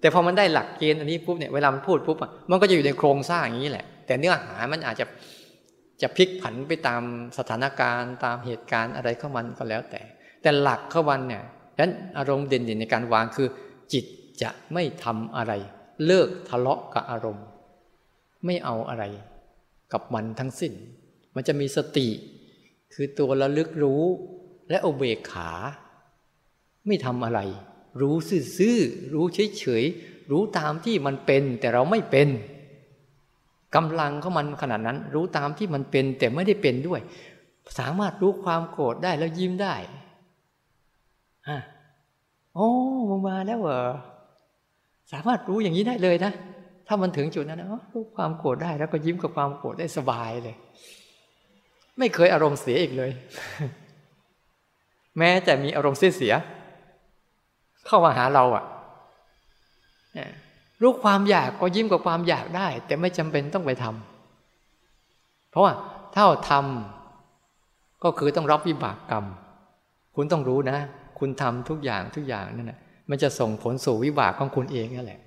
แต่พอมันได้หลักเกณฑ์อันนี้ปุ๊บเนี่ยเวลามันพูดปุ๊บมันก็จะอยู่ในโครงสร้างอย่างนี้แหละ แต่เนื้อหามันอาจจะ จะพลิกผันไปตามสถานการณ์ตามเหตุการณ์อะไรเข้ามันก็แล้วแต่ แต่หลักเข้ามันเนี่ยดังนั้นอารมณ์เด่นๆในการวางคือ จิตจะไม่ทำอะไร เลิกทะเลาะกับอารมณ์ ไม่เอาอะไร กับมันทั้งสิ้น มันจะมีสติ คือตัวระลึกรู้และอเบกขา ไม่ทำอะไร รู้ซื่อๆรู้เฉยๆรู้ตามที่มันเป็นแต่เราไม่เป็น กำลังของมันขนาดนั้น รู้ตามที่มันเป็นแต่ไม่ได้เป็นด้วย สามารถรู้ความโกรธได้แล้วยิ้มได้ฮะโอ้มาแล้วเหรอสามารถรู้อย่างนี้ได้เลยนะถ้ามันถึงจุดนั้นนะรู้ความโกรธได้แล้วก็ยิ้มกับความโกรธได้สบายเลย ไม่เคยอารมณ์เสียอีกเลย แม้แต่มีอารมณ์เสียเสียเข้ามาหาเราอะ่ะ รู้ความอยากก็ยิ้มกับความอยากได้ แต่ไม่จำเป็นต้องไปทำเพราะว่าถ้าทำก็คือต้องรับวิบากกรรม คุณต้องรู้นะ คุณทำทุกอย่างทุกอย่างนั่นแหละมันจะส่งผลสู่วิบากของคุณเองนั่นแหละ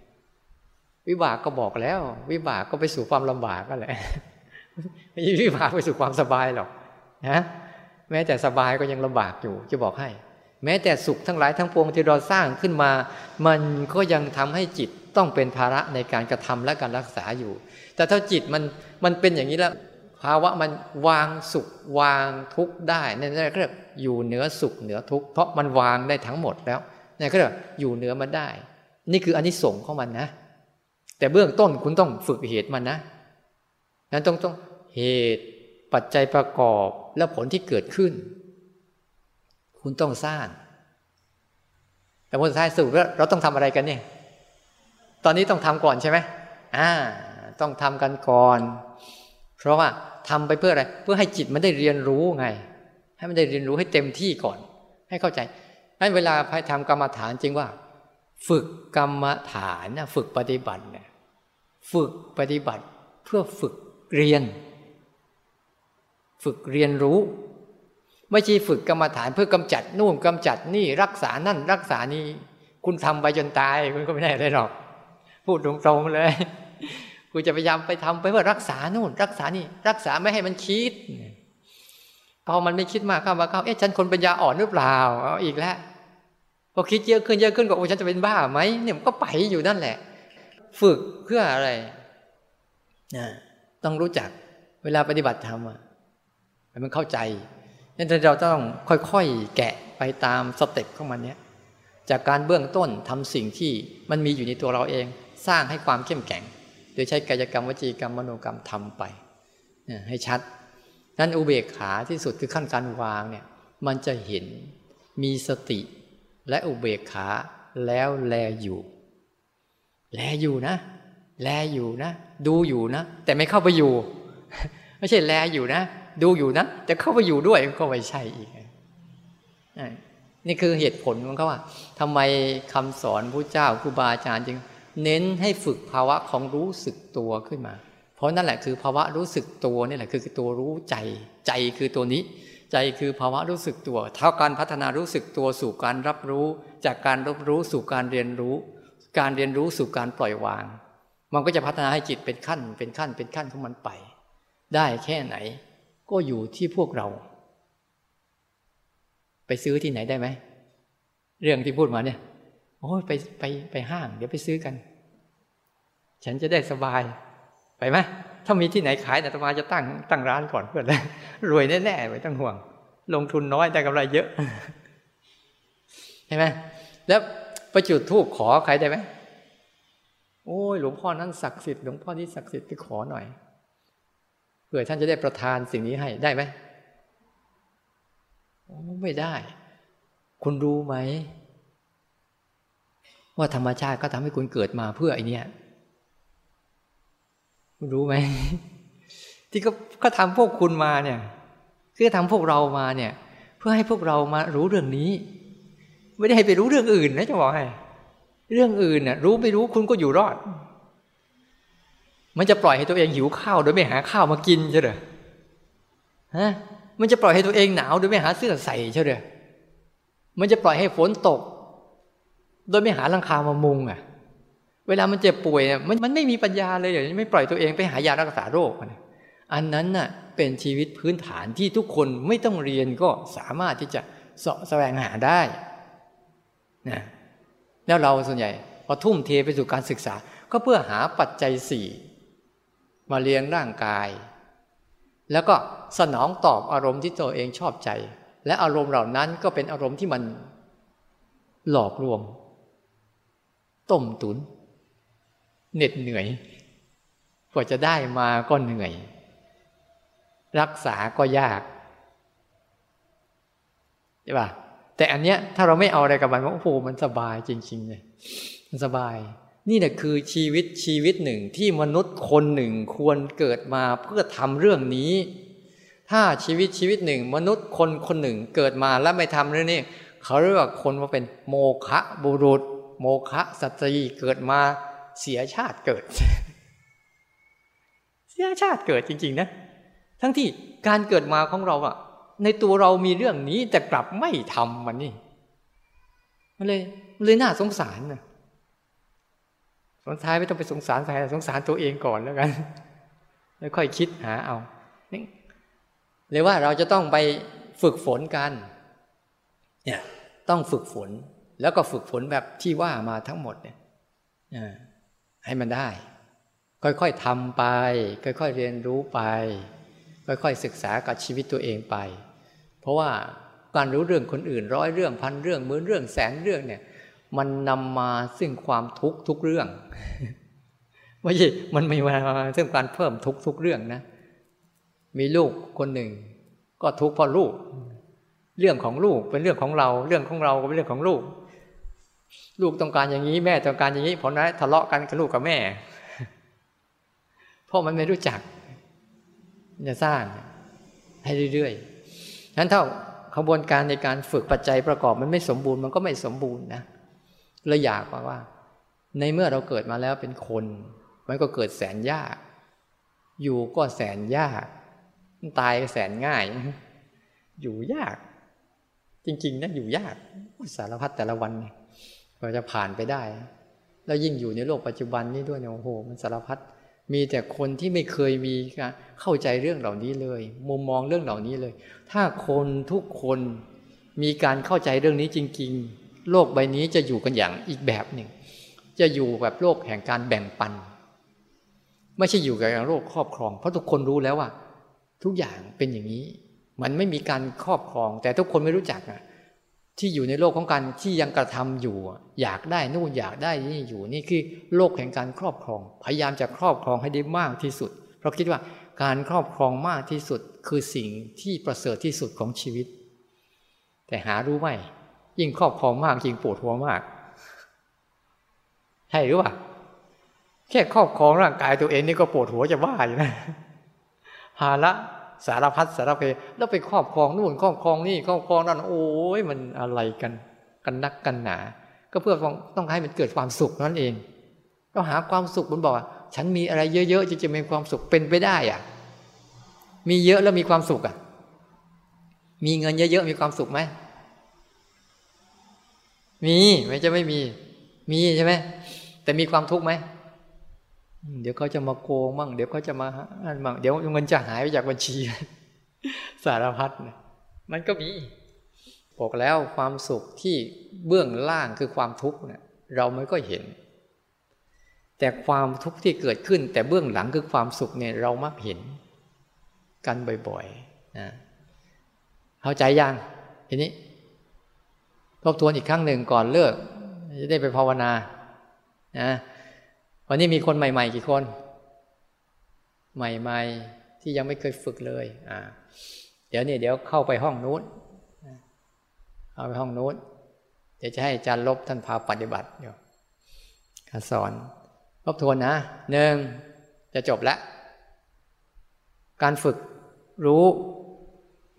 วิบากก็บอกแล้ว วิบากก็ไปสู่ความลำบากก็แหละไม่ใช่วิบากไปสู่ความสบายหรอกนะแม้แต่สบายก็ยังลำบากอยู่ จะบอกให้ แม้แต่สุขทั้งหลายทั้งปวงที่เราสร้างขึ้นมา มันก็ยังทำให้จิต ต้องเป็นภาระในการกระทำและการรักษาอยู่ แต่ถ้าจิตมันมันเป็นอย่างนี้แล้วภาวะมันวางสุขวางทุกข์ได้นั่นเรียกอยู่เหนือสุขเหนือทุกข์เพราะมันวางได้ทั้งหมดแล้วนี่ก็เรียกอยู่เหนือมันได้ นี่คืออันนี้ส่งของมันนะ แต่เบื้องต้นคุณต้องฝึกเหตุมันนะนั้นต้องต้องเหตุปัจจัยประกอบและผลที่เกิดขึ้น คุณต้องสร้างแต่ผลท้ายสุดแล้วเราต้องทำอะไรกันเนี่ย ตอนนี้ต้องทำก่อนใช่ไหมอ่า ต้องทำกันก่อน เพราะว่าทำไปเพื่ออะไร เพื่อให้จิตมันได้เรียนรู้ไง ให้มันได้เรียนรู้ให้เต็มที่ก่อน ให้เข้าใจให้นเวลาพายทำกรรมฐานจริงว่า ฝึกกรรมฐานนะฝึกปฏิบัติเนี่ยฝึกปฏิบัติเพื่อฝึกเรียน ฝึกเรียนรู้ ไม่ใช่ฝึกกรรมฐานเพื่อกำจัดนู่นกำจัดนี่รักษานั่นรักษานี่คุณทำไปจนตายคุณก็ไม่ได้อะไรหรอก พูดตรงๆเลยกูจะพยายามไปทำไปเพื่อรักษานู่น รักษานี่ รักษาไม่ให้มันคิดพอมันไม่คิดมากเข้ามาเข้าเอ๊ะฉันคนปัญญาอ่อนหรือเปล่าเอาอีกแล้วพอคิดเยอะขึ้นเยอะขึ้นก็โอ้ฉันจะเป็นบ้าไหมเนี่ยมันก็ไปอยู่นั่นแหละ ฝึกเพื่ออะไรนะต้องรู้จักเวลาปฏิบัติธรรมอะมันเข้าใจนั่นเราต้องค่อยๆแกะไปตาม step ของมันเนี้ยจากการเบื้องต้นทำสิ่งที่มันมีอยู่ในตัวเราเอง สร้างให้ความเข้มแข็ง โดยใช้กายกรรมวจีกรรมมโนกรรมทำไปให้ชัด นั้นอุเบกขาที่สุดคือขั้นการวางเนี่ยมันจะเห็นมีสติและอุเบกขาแล้วแลอยู่ แลอยู่นะ แลอยู่นะ ดูอยู่นะ แต่ไม่เข้าไปอยู่ ไม่ใช่แลอยู่นะ ดูอยู่นะจะเข้าไปอยู่ด้วยก็ไม่ใช่อีกนี่คือเหตุผลของเขาว่าทำไมคำสอนพระเจ้าครูบาอาจารย์จึง เน้นให้ฝึกภาวะของรู้สึกตัวขึ้นมา เพราะนั่นแหละคือภาวะรู้สึกตัวนี่แหละคือตัวรู้ใจ ใจคือตัวนี้ ใจคือภาวะรู้สึกตัว เท่าการพัฒนารู้สึกตัวสู่การรับรู้ จากการรับรู้สู่การเรียนรู้ การเรียนรู้สู่การปล่อยวาง มันก็จะพัฒนาให้จิตเป็นขั้น เป็นขั้น เป็นขั้นของมันไป ได้แค่ไหน ก็อยู่ที่พวกเรา ไปซื้อที่ไหนได้ไหม เรื่องที่พูดมาเนี่ย โอ้ยไปไปไปห้าง เดี๋ยวไปซื้อกัน ฉันจะได้สบาย ไปไหมถ้ามีที่ไหนขายอาตมาจะตั้งตั้งร้านก่อนเพื่อนเลยรวยแน่ๆไม่ต้องห่วง ลงทุนน้อยแต่กำไรเยอะเห็นไหมแล้วไปจุดทูบขอใครได้ไหมโอ้ยหลวงพ่อนั้นศักดิ์สิทธิ์หลวงพ่อที่ศักดิ์สิทธิ์ไปขอหน่อยเผื่อท่านจะได้ประทานสิ่งนี้ให้ได้ไหมไม่ได้ คุณรู้ไหม ว่าธรรมชาติก็ทำให้คุณเกิดมาเพื่อไอเนี้ยคุณรู้ไหมที่ก็ก็ทำพวกคุณมาเนี่ย คือทำพวกเรามาเนี่ย เพื่อให้พวกเรามารู้เรื่องนี้ ไม่ได้ให้ไปรู้เรื่องอื่นนะจะบอกให้ เรื่องอื่นน่ะ รู้ไม่รู้คุณก็อยู่รอด มันจะปล่อยให้ตัวเองหิวข้าวโดยไม่หาข้าวมากินใช่ไหมฮะมันจะปล่อยให้ตัวเองหนาวโดยไม่หาเสื้อใส่ใช่ไหมมันจะปล่อยให้ฝนตก โดยไม่หาลังคามามุงอะ เวลามันเจ็บป่วยมันมันไม่มีปัญญาเลยอย่างไม่ปล่อยตัวเองไปหายารักษาโรคอันนั้นน่ะเป็นชีวิตพื้นฐานที่ทุกคนไม่ต้องเรียนก็สามารถที่จะสาะแสวงหาได้นะแล้วเราส่วนใหญ่พอทุ่มเทไปสู่การศึกษา ก็เพื่อหาปัจจัยสี่มาเลี้ยงร่างกาย แล้วก็สนองตอบอารมณ์ที่ตัวเองชอบใจ และอารมณ์เหล่านั้นก็เป็นอารมณ์ที่มันหลอกลวง ต้มตุน เหน็ดเหนื่อย กว่าจะได้มาก็เหนื่อย รักษาก็ยากใช่ป่ะแต่อันเนี้ยถ้าเราไม่เอาอะไรกับมันว่าโอ้โหมันสบายจริงๆเลยมันสบาย นี่แหละคือชีวิตชีวิตหนึ่งที่มนุษย์คนหนึ่งควรเกิดมาเพื่อทำเรื่องนี้ ถ้าชีวิตชีวิตหนึ่ง มนุษย์คนคนหนึ่งเกิดมาแล้วไม่ทำเรื่องนี้เขาเรียกว่าคนว่าเป็นโมคะบุรุษ โมคะสตรีเกิดมาเสียชาติเกิด เสียชาติเกิดจริง ๆ นะ ทั้งที่การเกิดมาของเราอะในตัวเรามีเรื่องนี้แต่กลับไม่ทำมันนี่มันเลยเลยน่าสงสารนะสงท้ายไม่ต้องไปสงสารใครสงสารตัวเองก่อนแล้วกัน แล้วค่อยคิดหาเอาหรือว่าเราจะต้องไปฝึกฝนกัน เนี่ย ต้องฝึกฝน แล้วก็ฝึกฝนแบบที่ว่ามาทั้งหมดเนี่ยให้มันได้ ค่อยๆทำไป ค่อยๆเรียนรู้ไป ค่อยๆศึกษากับชีวิตตัวเองไป เพราะว่าการรู้เรื่องคนอื่นร้อยเรื่องพันเรื่องหมื่นเรื่องแสนเรื่องเนี่ย มันนำมาซึ่งความทุกข์ทุกเรื่องไม่ใช่มันไม่มาซึ่งการเพิ่มทุกทุกเรื่องนะ มีลูกคนหนึ่ง ก็ทุกข์เพราะลูก เรื่องของลูกเป็นเรื่องของเรา เรื่องของเราก็เป็นเรื่องของลูก ลูกต้องการอย่างนี้ แม่ต้องการอย่างนี้ผลนั้นทะเลาะกันกับลูกกับแม่ เพราะมันไม่รู้จักจะสร้างให้เรื่อยๆฉะนั้นเท่าขบวนการในการฝึกปัจจัยประกอบมันไม่สมบูรณ์มันก็ไม่สมบูรณ์นะเลยอยากว่าว่า ในเมื่อเราเกิดมาแล้วเป็นคน มันก็เกิดแสนยาก อยู่ก็แสนยาก ตายแสนง่าย อยู่ยาก จริง ๆนะอยู่ยากสารพัดแต่ละวัน ก็จะผ่านไปได้ แล้วยิ่งอยู่ในโลกปัจจุบันนี้ด้วยเนี่ยโอ้โห มันสารพัดมีแต่คนที่ไม่เคยมีการเข้าใจเรื่องเหล่านี้เลย มุมมองเรื่องเหล่านี้เลย ถ้าคนทุกคนมีการเข้าใจเรื่องนี้จริง ๆ โลกใบนี้จะอยู่กันอย่างอีกแบบหนึ่ง จะอยู่แบบโลกแห่งการแบ่งปัน ไม่ใช่อยู่กับโลกครอบครอง เพราะทุกคนรู้แล้วว่า ทุกอย่างเป็นอย่างนี้ มันไม่มีการครอบครอง แต่ทุกคนไม่รู้จักอะ ที่อยู่ในโลกของการที่ยังกระทำอยู่ อยากได้นู่นอยากได้นี่อยู่นี่คือโลกแห่งการครอบครอง พยายามจะครอบครองให้ได้มากที่สุด เพราะคิดว่าการครอบครองมากที่สุดคือสิ่งที่ประเสริฐที่สุดของชีวิต แต่หารู้ไหมยิ่งครอบครองมากยิ่งปวดหัวมากใช่หรือเปล่าแค่ครอบครองร่างกายตัวเองนี่ก็ปวดหัวจะบ้าอยู่นะหาละ สารพัดสารเพแล้วไปครอบครองนู่นครอบครองนี่ครอบครองนั่นโอ้ยมันอะไรกันกันนักกันหนา ก็เพื่อต้องให้มันเกิดความสุขนั่นเองเราหาความสุขมันบอกฉันมีอะไรเยอะๆจะจะมีความสุขเป็นไปได้อะ มีเยอะแล้วมีความสุขอะ มีเงินเยอะๆมีความสุขไหมมีไม่จะไม่มี มีใช่ไหมแต่มีความทุกข์ไหม เดี๋ยวเขาจะมาโกงมั่งเดี๋ยวเขาจะมาอันมั่งเดี๋ยวเงินจะหายไปจากบัญชี สารพัดมันก็มีบอกแล้วความสุขที่เบื้องล่างคือความทุกข์เนี่ยเราไม่ก็เห็น แต่ความทุกข์ที่เกิดขึ้น แต่เบื้องหลังคือความสุขเนี่ยเรามักเห็น กันบ่อยๆนะเข้าใจยังทีนี้ทบทวนอีกครั้งหนึ่งก่อนเลิกจะได้ไปภาวนานะ วันนี้มีคนใหม่ ๆ กี่คน ใหม่ ๆ ที่ยังไม่เคยฝึกเลย อ่า เดี๋ยวนี้เดี๋ยวเข้าไปห้องนู้นเข้าไปห้องนู้นเดี๋ยวจะให้อาจารย์ลบท่านพาปฏิบัติเดี๋ยวการสอนทบทวนนะหนึ่งจะจบแล้ว การฝึกรู้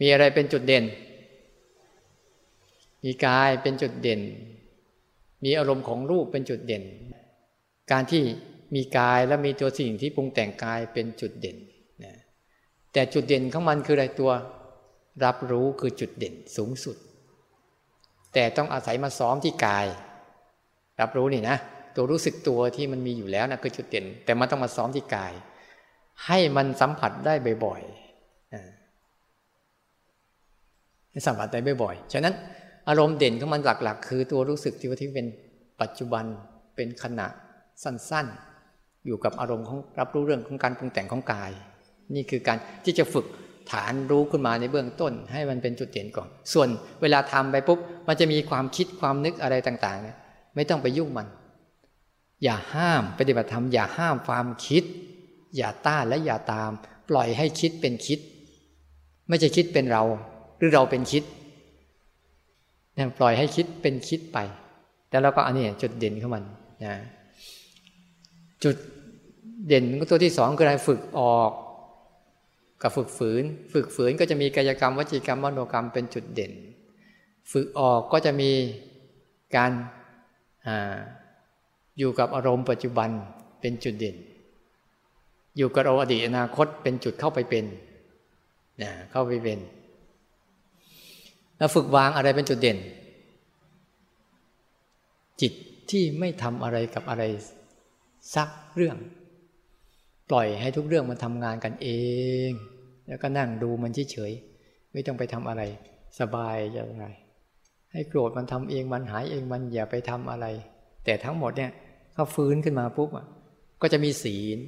มีอะไรเป็นจุดเด่น มีกายเป็นจุดเด่น มีอารมณ์ของรูปเป็นจุดเด่น การที่มีกายและมีตัวสิ่งที่ปรุงแต่งกายเป็นจุดเด่นนะแต่จุดเด่นของมันคืออะไรตัว รับรู้คือจุดเด่นสูงสุด แต่ต้องอาศัยมาซ้อมที่กาย รับรู้นี่นะตัวรู้สึกตัวที่มันมีอยู่แล้วนะคือจุดเด่น แต่มันต้องมาซ้อมที่กาย ให้มันสัมผัสได้บ่อยๆให้สัมผัสได้บ่อยๆฉะนั้นอารมณ์เด่นของมันหลักๆ คือตัวรู้สึกที่ว่าที่เป็นปัจจุบันเป็นขณะ สั้นๆ อยู่กับอารมณ์ของรับรู้เรื่องของการปรุงแต่งของกาย นี่คือการที่จะฝึกฐานรู้ขึ้นมาในเบื้องต้น ให้มันเป็นจุดเด่นก่อน ส่วนเวลาทำไปปุ๊บมันจะมีความคิดความนึกอะไรต่างๆเนี่ยไม่ต้องไปยุ่งมัน อย่าห้ามปฏิบัติธรรมอย่าห้ามความคิด อย่าต้านและอย่าตาม ปล่อยให้คิดเป็นคิด ไม่ใช่คิดเป็นเรา หรือเราเป็นคิดเนี่ยปล่อยให้คิดเป็นคิดไป แต่เราก็อันนี้จุดเด่นของมันนะ จุดเด่นตัวที่สองคืออะไรฝึกออก กับฝึกฝืน ฝึกฝืนก็จะมีกายกรรมวจีกรรมมโนกรรมเป็นจุดเด่น ฝึกออกก็จะมีการออยู่กับอารมณ์ปัจจุบันเป็นจุดเด่น อยู่กับอดีตอนาคตเป็นจุดเข้าไปเป็นนะเข้าไปเป็น แล้วฝึกวางอะไรเป็นจุดเด่น จิตที่ไม่ทำอะไรกับอะไร สักเรื่อง ปล่อยให้ทุกเรื่องมันทำงานกันเอง แล้วก็นั่งดูมันเฉยๆไม่ต้องไปทำอะไร สบายยังไงให้โกรธมันทำเองมันหายเองมันอย่าไปทำอะไร แต่ทั้งหมดเนี่ยเขาฟื้นขึ้นมาปุ๊บก็จะมีศีล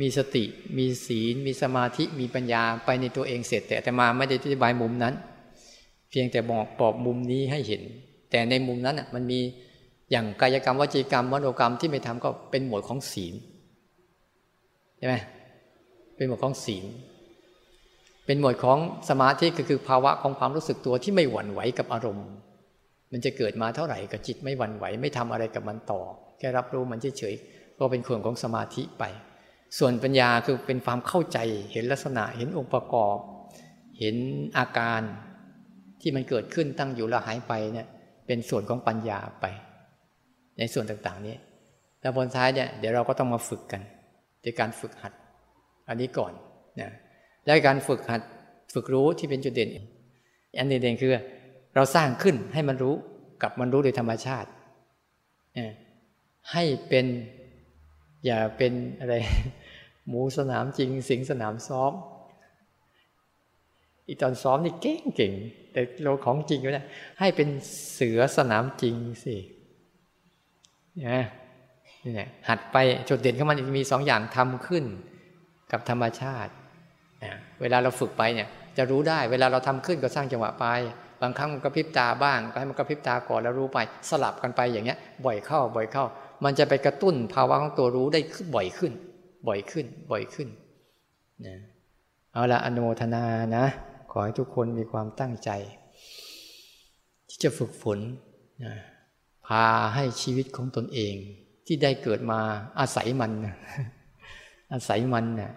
มีสติ มีศีล มีสมาธิมีปัญญาไปในตัวเองเสร็จ แต่แต่มาไม่ได้อธิบายมุมนั้น เพียงแต่บอกปอบมุมนี้ให้เห็น แต่ในมุมนั้นอะมันมี อย่างกายกรรมวจีกรรมมโนกรรมที่ไม่ทำก็เป็นหมวดของศีลใช่ไหมเป็นหมวดของศีล เป็นหมวดของสมาธิก็คือภาวะของความรู้สึกตัวที่ไม่หวั่นไหวกับอารมณ์ มันจะเกิดมาเท่าไหร่กับจิตไม่หวั่นไหว ไม่ทำอะไรกับมันต่อ แค่รับรู้มันเฉยๆก็เป็นส่วนของสมาธิไป ส่วนปัญญาคือเป็นความเข้าใจเห็นลักษณะเห็นองค์ประกอบ เห็นอาการที่มันเกิดขึ้นตั้งอยู่แล้วหายไปเนี่ยเป็นส่วนของปัญญาไป ในส่วนต่างๆ นี้แล้วบนท้ายเนี่ยเดี๋ยวเราก็ต้องมาฝึกกันในการฝึกหัด อันนี้ก่อนนะแล้วการฝึกหัดฝึกรู้ที่เป็นจุดเด่นอันเด่นคือเราสร้างขึ้นให้มันรู้กับมันรู้โดยธรรมชาติให้เป็นอย่าเป็นอะไร หมูสนามจริง สิงสนามซ้อม อีตอนซ้อมนี่เก่งเก่งแต่เราของจริงก็ได้ให้เป็นเสือสนามจริงสิ นะนี่แหละหัดไปจุดเด่นของมันจะมีสองอย่างทำขึ้นกับธรรมชาตินะเวลาเราฝึกไปเนี่ย จะรู้ได้เวลาเราทำขึ้นก็สร้างจังหวะไป บางครั้งมันก็พริบตาบ้างก็ให้มันก็พริบตาก่อนแล้วรู้ไป สลับกันไปอย่างเงี้ย บ่อยเข้า บ่อยเข้า มันจะไปกระตุ้นภาวะของตัวรู้ได้บ่อยขึ้น บ่อยขึ้น บ่อยขึ้นนะเอาละอนุโมทนานะ ขอให้ทุกคนมีความตั้งใจ ที่จะฝึกฝนพาให้ชีวิตของตนเอง ที่ได้เกิดมาอาศัยมันอาศัยมันนะ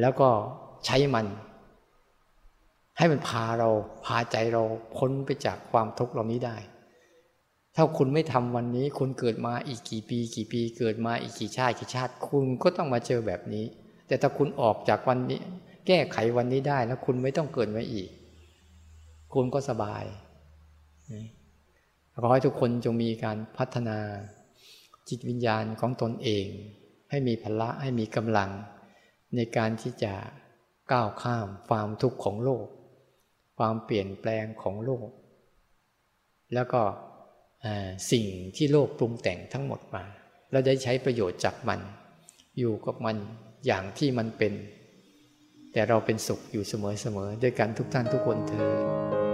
แล้วก็ใช้มัน ให้มันพาเราพาใจเราพ้นไปจากความทุกข์เหล่านี้ได้ ถ้าคุณไม่ทำวันนี้ คุณเกิดมาอีกกี่ปี กี่ปี เกิดมาอีกกี่ชาติกี่ชาติ คุณก็ต้องมาเจอแบบนี้ แต่ถ้าคุณออกจากวันนี้ แก้ไขวันนี้ได้แล้วคุณไม่ต้องเกิดมาอีก คุณก็สบาย ขอให้ทุกคนจงมีการพัฒนาจิตวิญญาณของตนเอง ให้มีพละให้มีกำลัง ในการที่จะก้าวข้ามความทุกข์ของโลก ความเปลี่ยนแปลงของโลก แล้วก็สิ่งที่โลกปรุงแต่งทั้งหมดมาเราได้ใช้ประโยชน์จากมัน อยู่กับมันอย่างที่มันเป็น แต่เราเป็นสุขอยู่เสมอๆด้วยกันทุกท่านทุกคนเธอ